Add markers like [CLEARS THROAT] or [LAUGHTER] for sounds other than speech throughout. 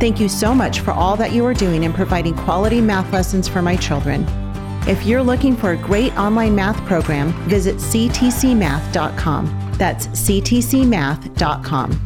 Thank you so much for all that you are doing in providing quality math lessons for my children. If you're looking for a great online math program, visit ctcmath.com. That's ctcmath.com.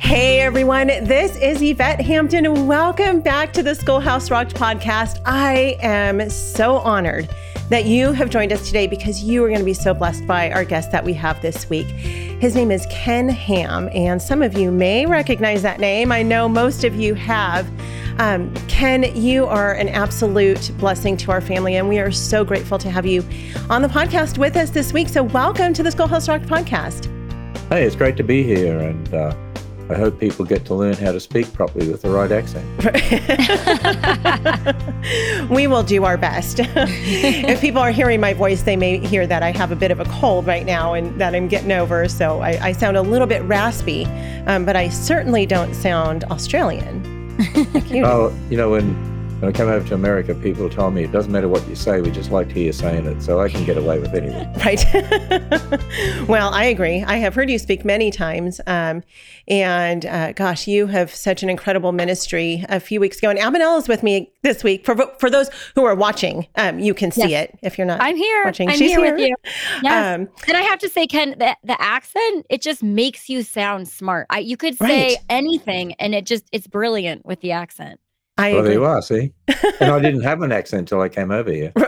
Hey everyone, this is Yvette Hampton. Welcome back to the Schoolhouse Rocked podcast. I am so honored that you have joined us today because you are going to be so blessed by our guest that we have this week. His name is Ken Ham, and some of you may recognize that name. I know most of you have. Um, Ken, you are an absolute blessing to our family, and we are so grateful to have you on the podcast with us this week. So, welcome to the Schoolhouse Rocked podcast. Hey, it's great to be here, and uh, I hope people get to learn how to speak properly with the right accent. [LAUGHS] we will do our best. [LAUGHS] if people are hearing my voice, they may hear that I have a bit of a cold right now and that I'm getting over. So I, I sound a little bit raspy, um, but I certainly don't sound Australian. [LAUGHS] Like you. Oh, you know, when when I come over to America, people tell me it doesn't matter what you say, we just like to hear you saying it, so I can get away with anything. [LAUGHS] Right. [LAUGHS] well, I agree. I have heard you speak many times, um, and uh, gosh, you have such an incredible ministry. A few weeks ago, and Aby Rinella is with me this week. For for those who are watching, um, you can see yes. it if you're not. I'm here. Watching. I'm She's here, here with you. Yes. Um, and I have to say, Ken, the, the accent it just makes you sound smart. I, you could say right. anything, and it just it's brilliant with the accent. I well, agree. there you are. See, and I didn't have an accent until I came over here. [LAUGHS]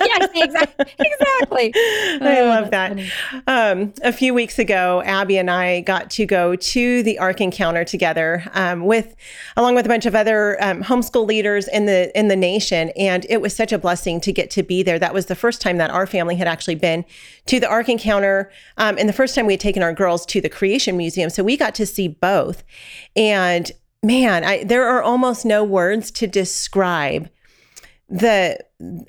yes, exactly. exactly. [LAUGHS] I oh, love that. Um, a few weeks ago, Abby and I got to go to the Ark Encounter together um, with, along with a bunch of other um, homeschool leaders in the in the nation, and it was such a blessing to get to be there. That was the first time that our family had actually been to the Ark Encounter, um, and the first time we had taken our girls to the Creation Museum. So we got to see both, and man, I, there are almost no words to describe the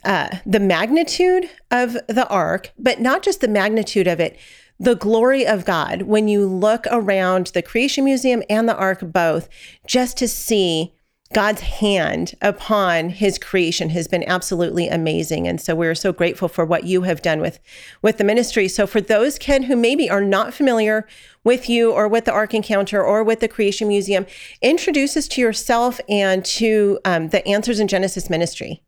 uh, the magnitude of the ark, but not just the magnitude of it, the glory of God. When you look around the Creation Museum and the ark both, just to see God's hand upon his creation has been absolutely amazing. And so we're so grateful for what you have done with, with the ministry. So for those, Ken, who maybe are not familiar with you or with the Ark Encounter or with the Creation Museum, introduce us to yourself and to um, the Answers in Genesis ministry.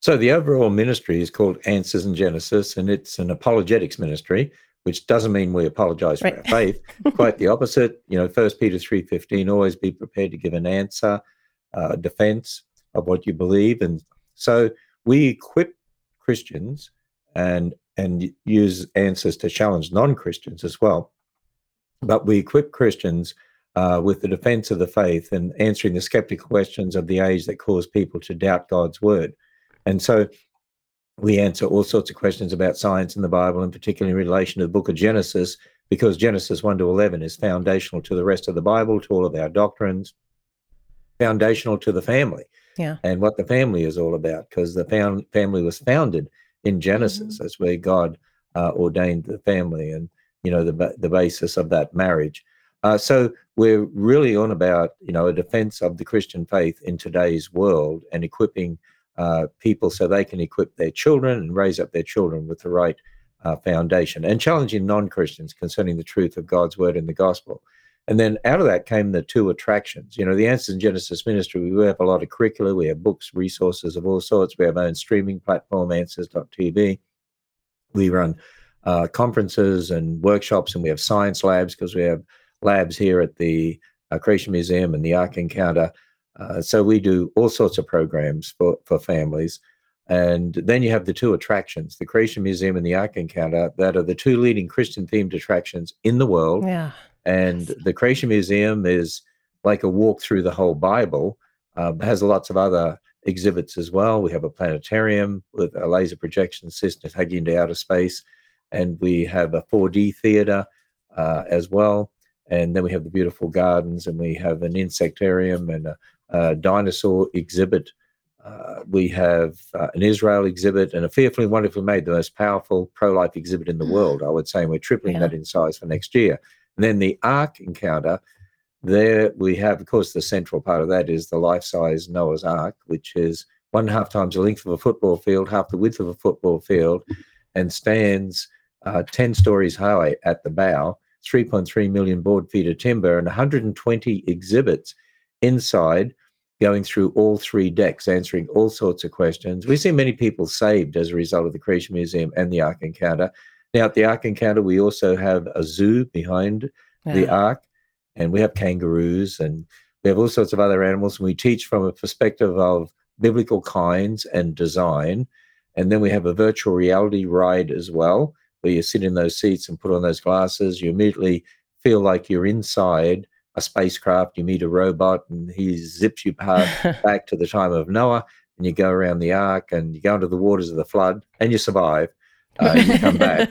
So the overall ministry is called Answers in Genesis, and it's an apologetics ministry, which doesn't mean we apologize for right. our faith. [LAUGHS] Quite the opposite. You know, First Peter three fifteen, always be prepared to give an answer uh, defense of what you believe. And so we equip Christians and and use answers to challenge non-Christians as well. But we equip Christians uh, with the defense of the faith and answering the skeptical questions of the age that cause people to doubt God's word. And so we answer all sorts of questions about science in the Bible, and particularly in relation to the book of Genesis, because Genesis 1 to 11 is foundational to the rest of the Bible, to all of our doctrines, foundational to the family yeah. and what the family is all about because the found, family was founded in Genesis. Mm-hmm. That's where God uh, ordained the family and, you know, the, the basis of that marriage. Uh, so we're really on about, you know, a defense of the Christian faith in today's world and equipping uh, people so they can equip their children and raise up their children with the right uh, foundation and challenging non-Christians concerning the truth of God's word and the gospel. And then out of that came the two attractions. You know, the Answers in Genesis Ministry, we have a lot of curricula, we have books, resources of all sorts. We have our own streaming platform, answers.tv. We run uh, conferences and workshops, and we have science labs because we have labs here at the uh, Creation Museum and the Ark Encounter. Uh, so we do all sorts of programs for, for families. And then you have the two attractions, the Creation Museum and the Ark Encounter, that are the two leading Christian themed attractions in the world. Yeah. And the Creation Museum is like a walk through the whole Bible. Um, has lots of other exhibits as well. We have a planetarium with a laser projection system taking into outer space, and we have a 4D theater uh, as well. And then we have the beautiful gardens, and we have an insectarium and a, a dinosaur exhibit uh, we have uh, an Israel exhibit and a fearfully wonderfully made, the most powerful pro-life exhibit in the world, I would say, and we're tripling yeah. that in size for next year. And then the Ark encounter, there we have, of course, the central part of that is the life-size Noah's Ark, which is one and a half times the length of a football field, half the width of a football field, and stands uh, 10 stories high at the bow, 3.3 million board feet of timber, and 120 exhibits inside going through all three decks, answering all sorts of questions. We see many people saved as a result of the Creation Museum and the Ark Encounter. Now, at the Ark Encounter, we also have a zoo behind the Ark, and we have kangaroos, and we have all sorts of other animals. And we teach from a perspective of biblical kinds and design. And then we have a virtual reality ride as well, where you sit in those seats and put on those glasses. You immediately feel like you're inside a spacecraft, you meet a robot, and he zips you [LAUGHS] back to the time of Noah, and you go around the ark, and you go into the waters of the flood, and you survive. Uh, you [LAUGHS] come back.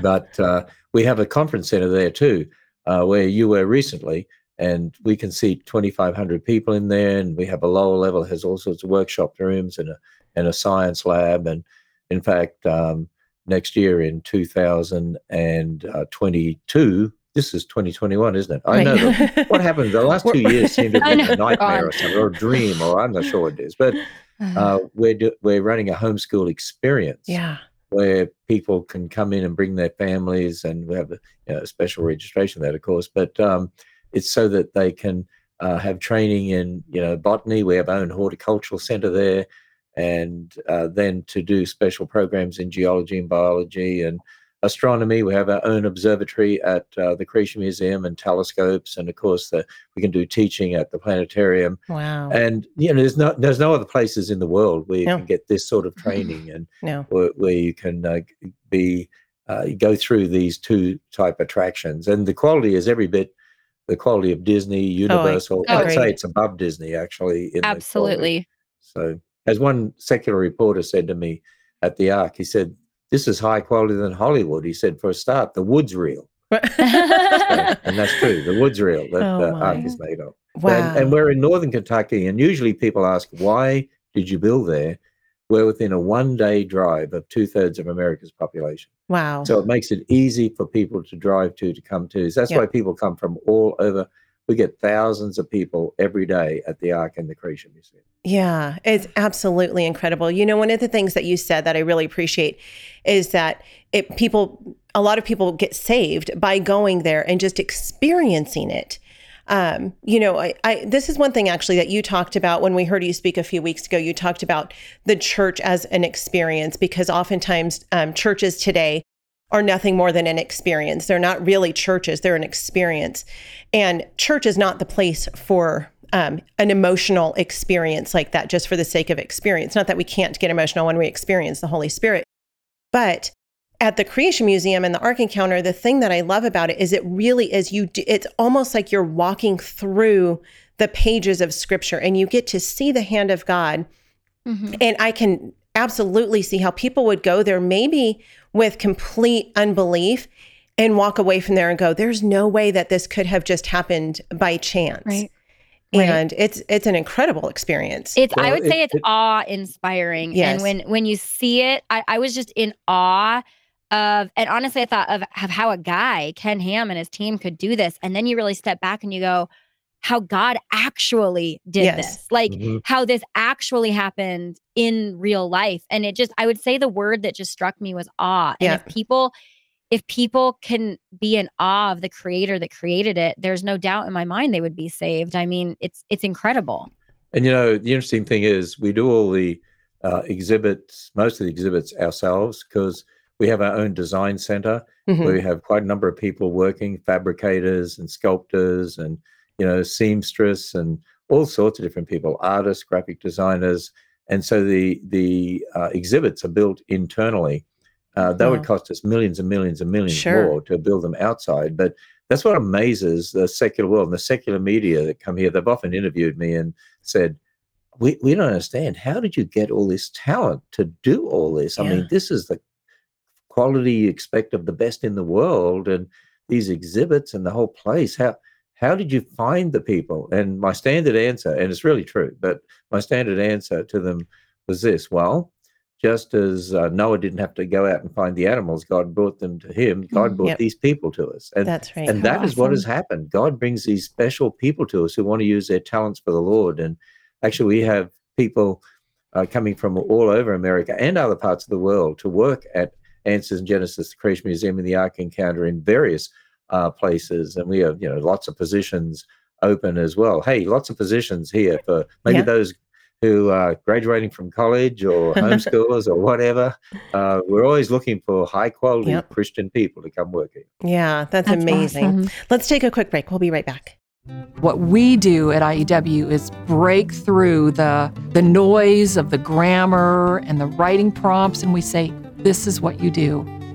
but uh, we have a conference center there too, uh, where you were recently, and we can seat 2,500 people in there. And we have a lower level has all sorts of workshop rooms and a and a science lab. And in fact, um, next year in 2022, this is 2021, isn't it? I know [LAUGHS] what happened. The last two years seemed to be [LAUGHS] a nightmare or something, or a dream, or I'm not sure what it is. But [SIGHS] uh, we're do, we're running a homeschool experience. Yeah. Where people can come in and bring their families, and we have a you know, special registration that, of course. But um, it's so that they can uh, have training in you know botany. We have our own horticultural center there, and uh, then to do special programs in geology and biology and astronomy. We have our own observatory at uh, the Creation Museum and telescopes, and of course, the, we can do teaching at the planetarium. Wow! And you know, there's no there's no other places in the world where you no. can get this sort of [LAUGHS] training and no. where, where you can uh, be uh, go through these two type attractions, and the quality is every bit the quality of Disney, Universal. Oh, I, I'd say it's above Disney actually. Absolutely. So, as one secular reporter said to me at the Ark, he said this is high quality than Hollywood. He said, for a start, the wood's real. so, [LAUGHS] and that's true. The wood's real that oh the ark is made of. Wow. And, and, we're in northern Kentucky, and usually people ask, why did you build there? We're within a one day drive of two thirds of America's population. Wow. So it makes it easy for people to drive to, to come to. So that's why people come from all over we get thousands of people every day at the Ark and the Creation Museum. Yeah, it's absolutely incredible. You know, one of the things that you said that I really appreciate is that it people a lot of people get saved by going there and just experiencing it. Um, you know, I, I this is one thing actually that you talked about when we heard you speak a few weeks ago. You talked about the church as an experience because oftentimes um, churches today are nothing more than an experience. They're not really churches, they're an experience. And church is not the place for um, an emotional experience like that just for the sake of experience. Not that we can't get emotional when we experience the Holy Spirit. But at the Creation Museum and the Ark Encounter, the thing that I love about it is it really is you, do, it's almost like you're walking through the pages of scripture and you get to see the hand of God. Mm-hmm. And I can absolutely see how people would go there maybe with complete unbelief and walk away from there and go there's no way that this could have just happened by chance. Right. And right. it's it's an incredible experience. It's well, i would it, say it's it, awe inspiring yes. and when when you see it I, I was just in awe of and honestly i thought of, of how a guy ken ham and his team could do this. And then you really step back and you go how God actually did yes. this, like mm-hmm. how this actually happened in real life. And it just, I would say the word that just struck me was awe. And yeah. if people, if people can be in awe of the creator that created it, there's no doubt in my mind they would be saved. I mean, it's it's incredible. And you know, the interesting thing is we do all the uh, exhibits, most of the exhibits ourselves, because we have our own design center. Mm-hmm. we have quite a number of people working, fabricators and sculptors and you know, seamstress and all sorts of different people, artists, graphic designers, and so the the uh, exhibits are built internally. Uh, that would cost us millions and millions and millions sure. more to build them outside. But that's what amazes the secular world and the secular media that come here. They've often interviewed me and said, "We we don't understand. How did you get all this talent to do all this? I mean, this is the quality you expect of the best in the world, and these exhibits and the whole place. How how did you find the people? And my standard answer, and it's really true, but my standard answer to them was this well, just as uh, Noah didn't have to go out and find the animals, God brought them to him. God mm, brought yep. these people to us. And, That's right. And How that awesome. is what has happened. God brings these special people to us who want to use their talents for the Lord. And actually, we have people uh, coming from all over America and other parts of the world to work at Answers in Genesis, the Creation Museum, and the Ark Encounter in various uh, places. And we have, you know, lots of positions open as well. Hey, lots of positions here for maybe yeah. those who are graduating from college or [LAUGHS] homeschoolers or whatever. Uh, we're always looking for high quality yep. Christian people to come work here. Yeah, that's, that's amazing. Awesome. Let's take a quick break. We'll be right back. What we do at IEW is break through the the noise of the grammar and the writing prompts and we say this is what you do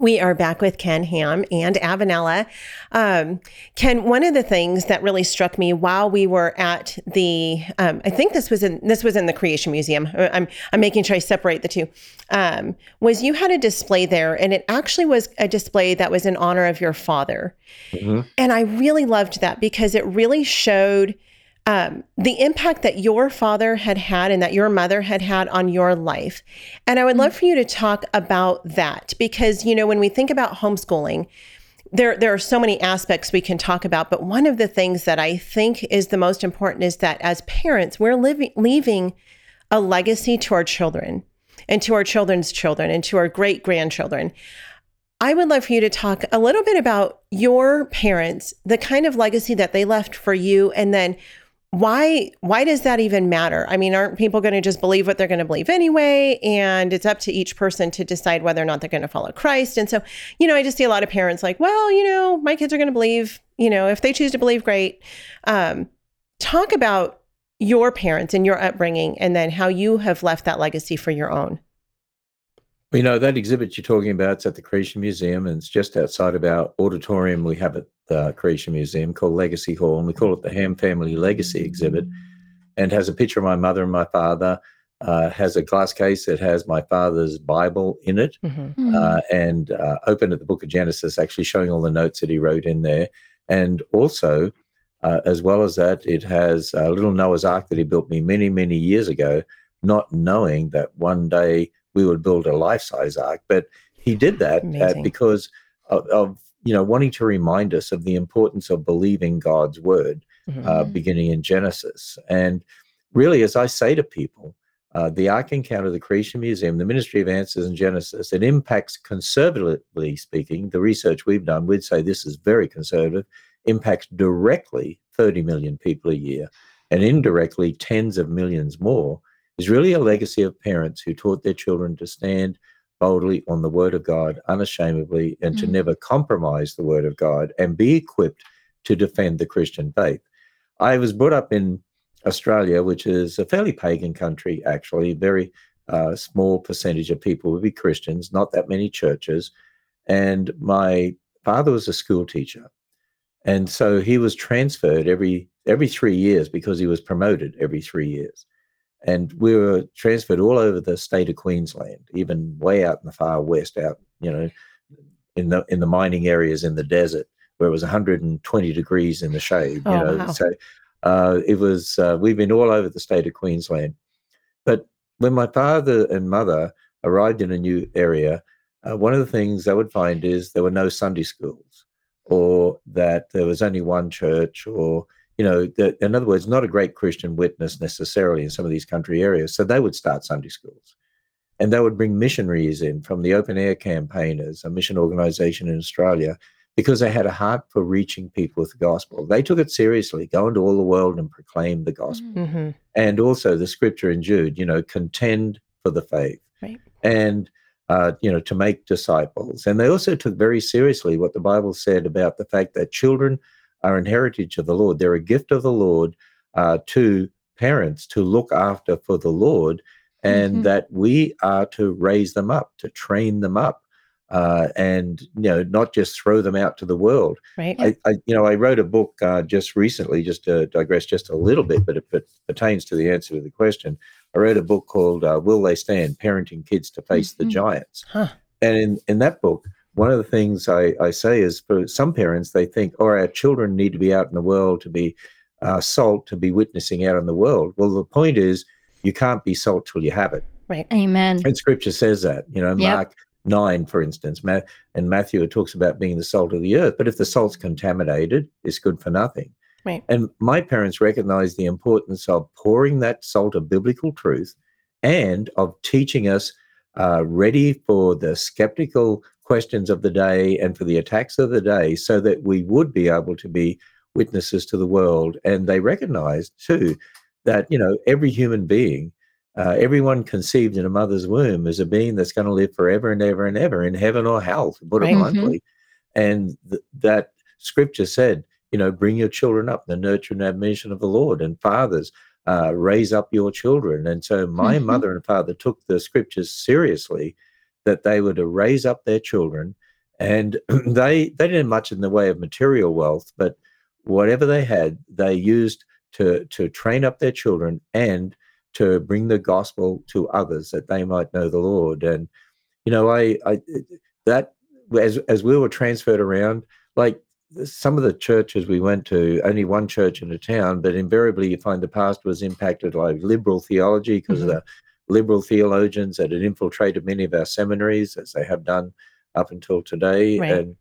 We are back with Ken Ham and Aby Rinella. Um, Ken, one of the things that really struck me while we were at the, um, I think this was in this was in the Creation Museum. Uh, I'm I'm making sure I separate the two. Um, was you had a display there, and it actually was a display that was in honor of your father, mm-hmm. and I really loved that because it really showed um, the impact that your father had had and that your mother had had on your life. And I would love for you to talk about that because, you know, when we think about homeschooling, there, there are so many aspects we can talk about, but one of the things that I think is the most important is that as parents, we're living, leaving a legacy to our children and to our children's children and to our great grandchildren. I would love for you to talk a little bit about your parents, the kind of legacy that they left for you, and then why why does that even matter? I mean aren't people going to just believe what they're going to believe anyway? And it's up to each person to decide whether or not they're going to follow christ. And so you know i just see a lot of parents like well you know my kids are going to believe you know if they choose to believe great. Um, talk about your parents and your upbringing and then how you have left that legacy for your own. You know, that exhibit you're talking about, it's at the Creation Museum and it's just outside of our auditorium. We have at the Creation Museum called Legacy Hall, and we call it the Ham Family Legacy exhibit, and has a picture of my mother and my father. Uh, has a glass case that has my father's Bible in it, mm-hmm. uh, and uh, open at the Book of Genesis, actually showing all the notes that he wrote in there, and also. Uh, as well as that, it has a little Noah's Ark that he built me many, many years ago, not knowing that one day we would build a life size ark. But he did that uh, because of, of, you know wanting to remind us of the importance of believing God's word, mm-hmm. uh, beginning in Genesis. And really, as I say to people, uh, the Ark Encounter, the Creation Museum, the Ministry of Answers in Genesis, it impacts conservatively speaking. The research we've done, we'd say this is very conservative. Impacts directly 30 million people a year, and indirectly tens of millions more is really a legacy of parents who taught their children to stand boldly on the word of God unashamedly and mm. to never compromise the word of God and be equipped to defend the Christian faith. I was brought up in Australia, which is a fairly pagan country, actually, very uh, small percentage of people would be Christians, not that many churches. And my father was a school teacher. And so he was transferred every every three years because he was promoted every three years. And we were transferred all over the state of Queensland, even way out in the far west, out you know, in the in the mining areas in the desert where it was 120 degrees in the shade. Oh, you know, wow. so uh, it was. Uh, we've been all over the state of Queensland, but when my father and mother arrived in a new area, uh, one of the things they would find is there were no Sunday schools, or that there was only one church, or you know, the, in other words, not a great Christian witness necessarily in some of these country areas. So they would start Sunday schools. And they would bring missionaries in from the Open Air Campaigners, a mission organization in Australia, because they had a heart for reaching people with the gospel. They took it seriously, go into all the world and proclaim the gospel. Mm-hmm. And also the scripture in Jude, you know, contend for the faith. Right. And uh, you know, to make disciples. And they also took very seriously what the Bible said about the fact that children are an heritage of the Lord. They're a gift of the Lord uh, to parents to look after for the Lord, and mm-hmm. that we are to raise them up, to train them up, uh, and you know not just throw them out to the world. Right. I, I you know I wrote a book uh, just recently, just to digress just a little bit, but it, it, pertains to the answer to the question. I wrote a book called uh, "Will They Stand: Parenting Kids to Face mm-hmm. the Giants," huh. and in in that book, one of the things I, I say is for some parents, they think, "Oh, our children need to be out in the world to be uh, salt, to be witnessing out in the world." Well, the point is, you can't be salt till you have it. Right. Amen. And Scripture says that. You know, yep. Mark 9, for instance. And Matthew it talks about being the salt of the earth. But if the salt's contaminated, it's good for nothing. Right. And my parents recognized the importance of pouring that salt of biblical truth and of teaching us uh, ready for the skeptical questions of the day and for the attacks of the day so that we would be able to be witnesses to the world. And they recognized too that, you know, every human being uh, everyone conceived in a mother's womb is a being that's going to live forever and ever and ever in heaven or hell, to put it mm-hmm. bluntly. And th- that scripture said, you know, bring your children up, the nurture and admonition of the Lord, and fathers, uh, raise up your children. And so my mm-hmm. mother and father took the scriptures seriously that they were to raise up their children. And [CLEARS THROAT] they they didn't much in the way of material wealth, but whatever they had, they used to to train up their children and to bring the gospel to others that they might know the Lord. And you know, I, I that as as we were transferred around, like some of the churches we went to, only one church in a town, but invariably you find the pastor was impacted like liberal theology because mm-hmm. of the liberal theologians that had infiltrated many of our seminaries, as they have done up until today. Right. And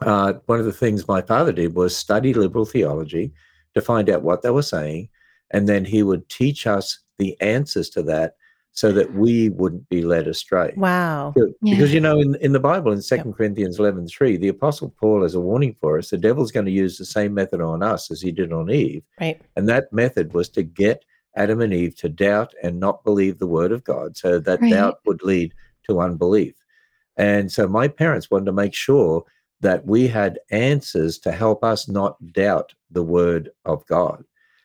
uh, one of the things my father did was study liberal theology to find out what they were saying and then he would teach us the answers to that so that we wouldn't be led astray. Wow. Because, yeah. you know, in, in the Bible, in Second yep. Corinthians 11 3, the Apostle Paul has a warning for us. The devil's going to use the same method on us as he did on Eve. Right. And that method was to get Adam and Eve to doubt and not believe the word of God. So that right. doubt would lead to unbelief. And so my parents wanted to make sure that we had answers to help us not doubt the word of God.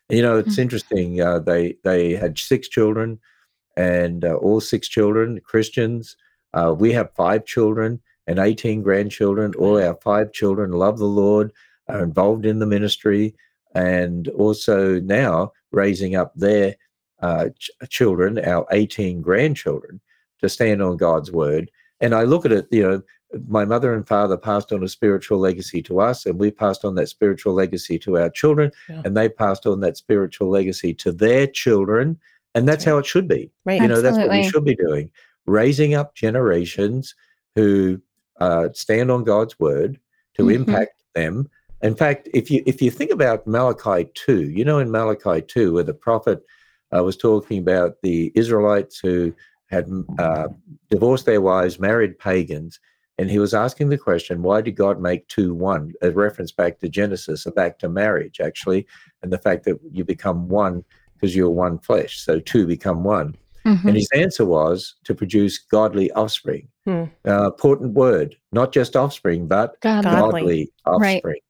You know, it's mm-hmm. interesting. Uh, they they had six children, and uh, all six children Christians. Uh, we have five children and eighteen grandchildren. All our five children love the Lord, are involved in the ministry, and also now raising up their uh, ch- children, our eighteen grandchildren, to stand on God's word. And I look at it, you know, my mother and father passed on a spiritual legacy to us, and we passed on that spiritual legacy to our children, yeah. and they passed on that spiritual legacy to their children. And that's right. how it should be. Right. You know, Absolutely. that's what we should be doing. Raising up generations who uh, stand on God's word to mm-hmm. impact them. In fact, if you if you think about Malachi 2, you know, in Malachi 2, where the prophet uh, was talking about the Israelites who had uh, divorced their wives, married pagans, and he was asking the question, why did God make two one? A reference back to Genesis, a back to marriage, actually, and the fact that you become one because you're one flesh. So two become one. Mm-hmm. And his answer was to produce godly offspring. Hmm. Uh, important word, not just offspring, but godly, godly offspring. Right.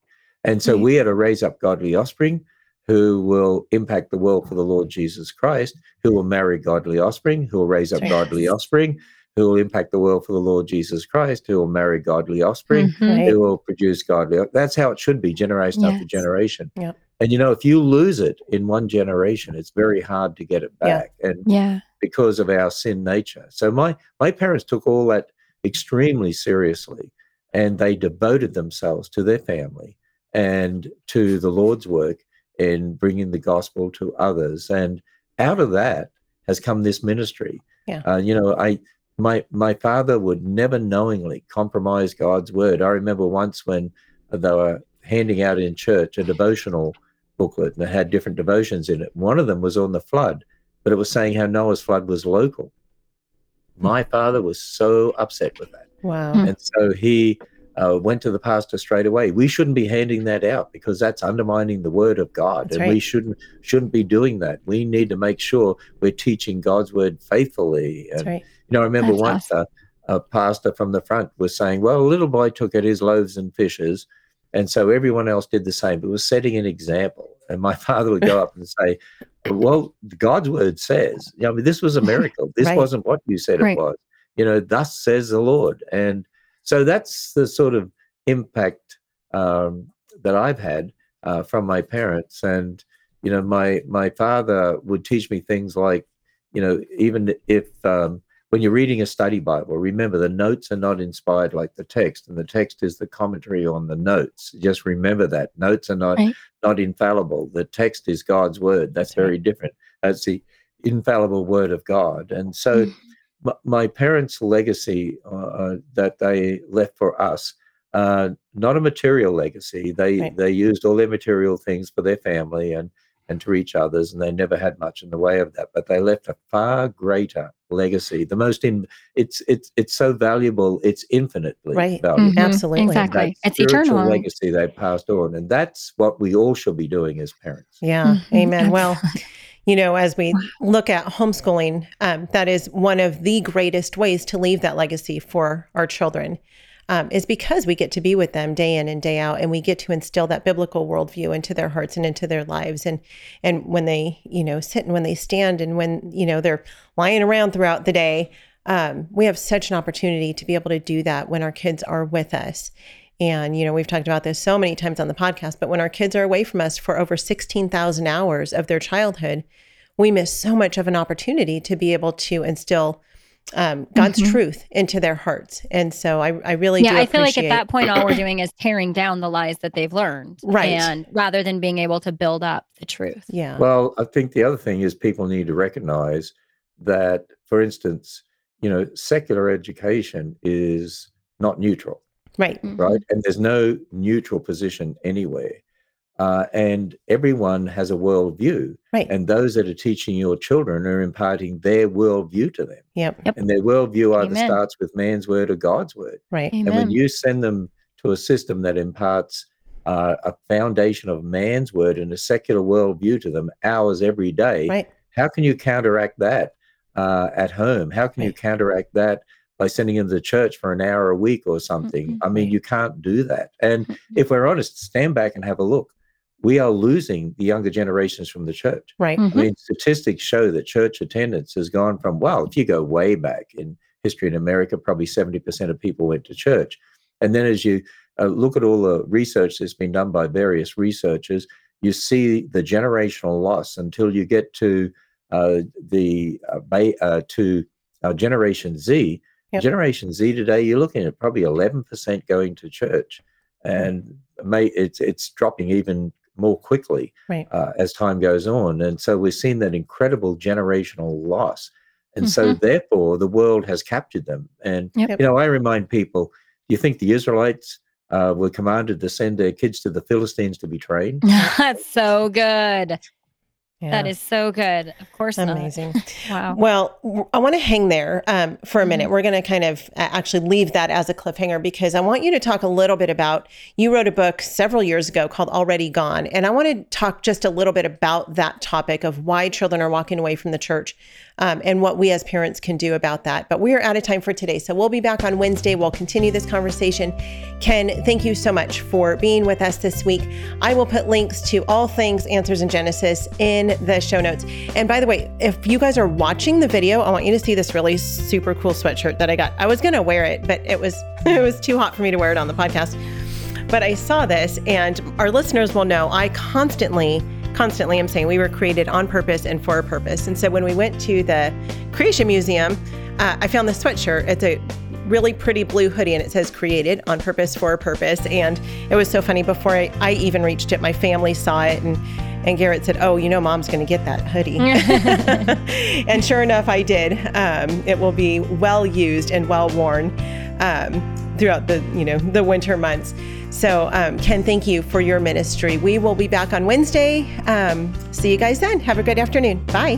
And so we are to raise up godly offspring who will impact the world for the Lord Jesus Christ, who will marry godly offspring, who will raise up yes. godly offspring, who will impact the world for the Lord Jesus Christ, who will marry godly offspring, mm-hmm. who will produce godly. That's how it should be, generation yes. after generation. Yep. And you know, if you lose it in one generation, it's very hard to get it back. Yeah. And yeah. because of our sin nature. So my my parents took all that extremely seriously, and they devoted themselves to their family and to the Lord's work in bringing the gospel to others. And out of that has come this ministry. Yeah. Uh, you know, I my my father would never knowingly compromise God's word. I remember once when they were handing out in church a devotional booklet and it had different devotions in it. One of them was on the flood, but it was saying how Noah's flood was local. My father was so upset with that. Wow. And so he uh, went to the pastor straight away. We shouldn't be handing that out because that's undermining the word of God, that's and right. we shouldn't shouldn't be doing that. We need to make sure we're teaching God's word faithfully. And, right. You know, I remember that's once awesome. a, a pastor from the front was saying, "Well, a little boy took out his loaves and fishes." And so everyone else did the same. It was setting an example. And my [LAUGHS] father would go up and say, Well, God's word says, you know, I mean, this was a miracle. [LAUGHS] This right. wasn't what you said right. it was. You know, thus says the Lord. And so that's the sort of impact um, that I've had uh, from my parents. And, you know, my my father would teach me things like, you know, even if um, when you're reading a study Bible, remember the notes are not inspired like the text, and the text is the commentary on the notes. Just remember that notes are not right. not infallible. The text is God's word. That's, That's very right. different. That's the infallible word of God. And so, mm-hmm. m- my parents' legacy uh, uh, that they left for us, uh, not a material legacy. They right. they used all their material things for their family and and to reach others, and they never had much in the way of that. But they left a far greater legacy. The most in it's it's it's so valuable. It's infinitely right. valuable. Mm-hmm. Absolutely, exactly. It's eternal legacy they passed on, and that's what we all should be doing as parents. Yeah, mm-hmm. amen. Well. You know, as we look at homeschooling, um, that is one of the greatest ways to leave that legacy for our children um, is because we get to be with them day in and day out, and we get to instill that biblical worldview into their hearts and into their lives. And and when they, you know, sit and when they stand and when you know they're lying around throughout the day, um, we have such an opportunity to be able to do that when our kids are with us. And, you know, we've talked about this so many times on the podcast, but when our kids are away from us for over 16,000 hours of their childhood, we miss so much of an opportunity to be able to instill um, God's mm-hmm. truth into their hearts. And so I, I really yeah, I feel like at that point, all we're doing is tearing down the lies that they've learned. [CLEARS THROAT] Right. And rather than being able to build up the truth. Yeah. Well, I think the other thing is people need to recognize that, for instance, you know, secular education is not neutral. Right. Mm-hmm. Right. And there's no neutral position anywhere. Uh, and everyone has a worldview. Right. And those that are teaching your children are imparting their worldview to them. Yep. yep. And their worldview either Amen. starts with man's word or God's word. Right. Amen. And when you send them to a system that imparts uh, a foundation of man's word and a secular worldview to them hours every day, right. how can you counteract that uh, at home? How can right. you counteract that? By sending them to church for an hour a week or something. Mm-hmm. I mean, you can't do that. And mm-hmm. if we're honest, stand back and have a look we are losing the younger generations from the church. Right. Mm-hmm. I mean, statistics show that church attendance has gone from, well, if you go way back in history in America, probably 70% of people went to church. And then as you uh, look at all the research that's been done by various researchers, you see the generational loss until you get to uh, the uh, uh to uh, Generation Z. Yep. Generation Z today, you're looking at probably 11% going to church, and may, it's it's dropping even more quickly right. uh, as time goes on. And so we're seeing that incredible generational loss. And mm-hmm. so, therefore, the world has captured them. And, yep. you know, I remind people you think the Israelites uh, were commanded to send their kids to the Philistines to be trained? [LAUGHS] That's so good. Yeah. That is so good. Of course, amazing. [LAUGHS] wow. Well, I want to hang there um, for a minute. Mm-hmm. We're going to kind of actually leave that as a cliffhanger because I want you to talk a little bit about. You wrote a book several years ago called Already Gone, and I want to talk just a little bit about that topic of why children are walking away from the church um, and what we as parents can do about that. But we are out of time for today. So we'll be back on Wednesday. We'll continue this conversation. Ken, thank you so much for being with us this week. I will put links to all things Answers in Genesis in the show notes. And by the way, if you guys are watching the video, I want you to see this really super cool sweatshirt that I got. I was going to wear it, but it was [LAUGHS] it was too hot for me to wear it on the podcast. But I saw this, and our listeners will know I constantly constantly am saying we were created on purpose and for a purpose. And so when we went to the Creation Museum, uh, I found this sweatshirt. It's a really pretty blue hoodie and it says created on purpose for a purpose. And it was so funny before I, I even reached it, my family saw it and and Garritt said, "Oh, you know, Mom's going to get that hoodie." [LAUGHS] [LAUGHS] and sure enough, I did. Um, it will be well used and well worn um, throughout the you know the winter months. So, um, Ken, thank you for your ministry. We will be back on Wednesday. Um, see you guys then. Have a good afternoon. Bye.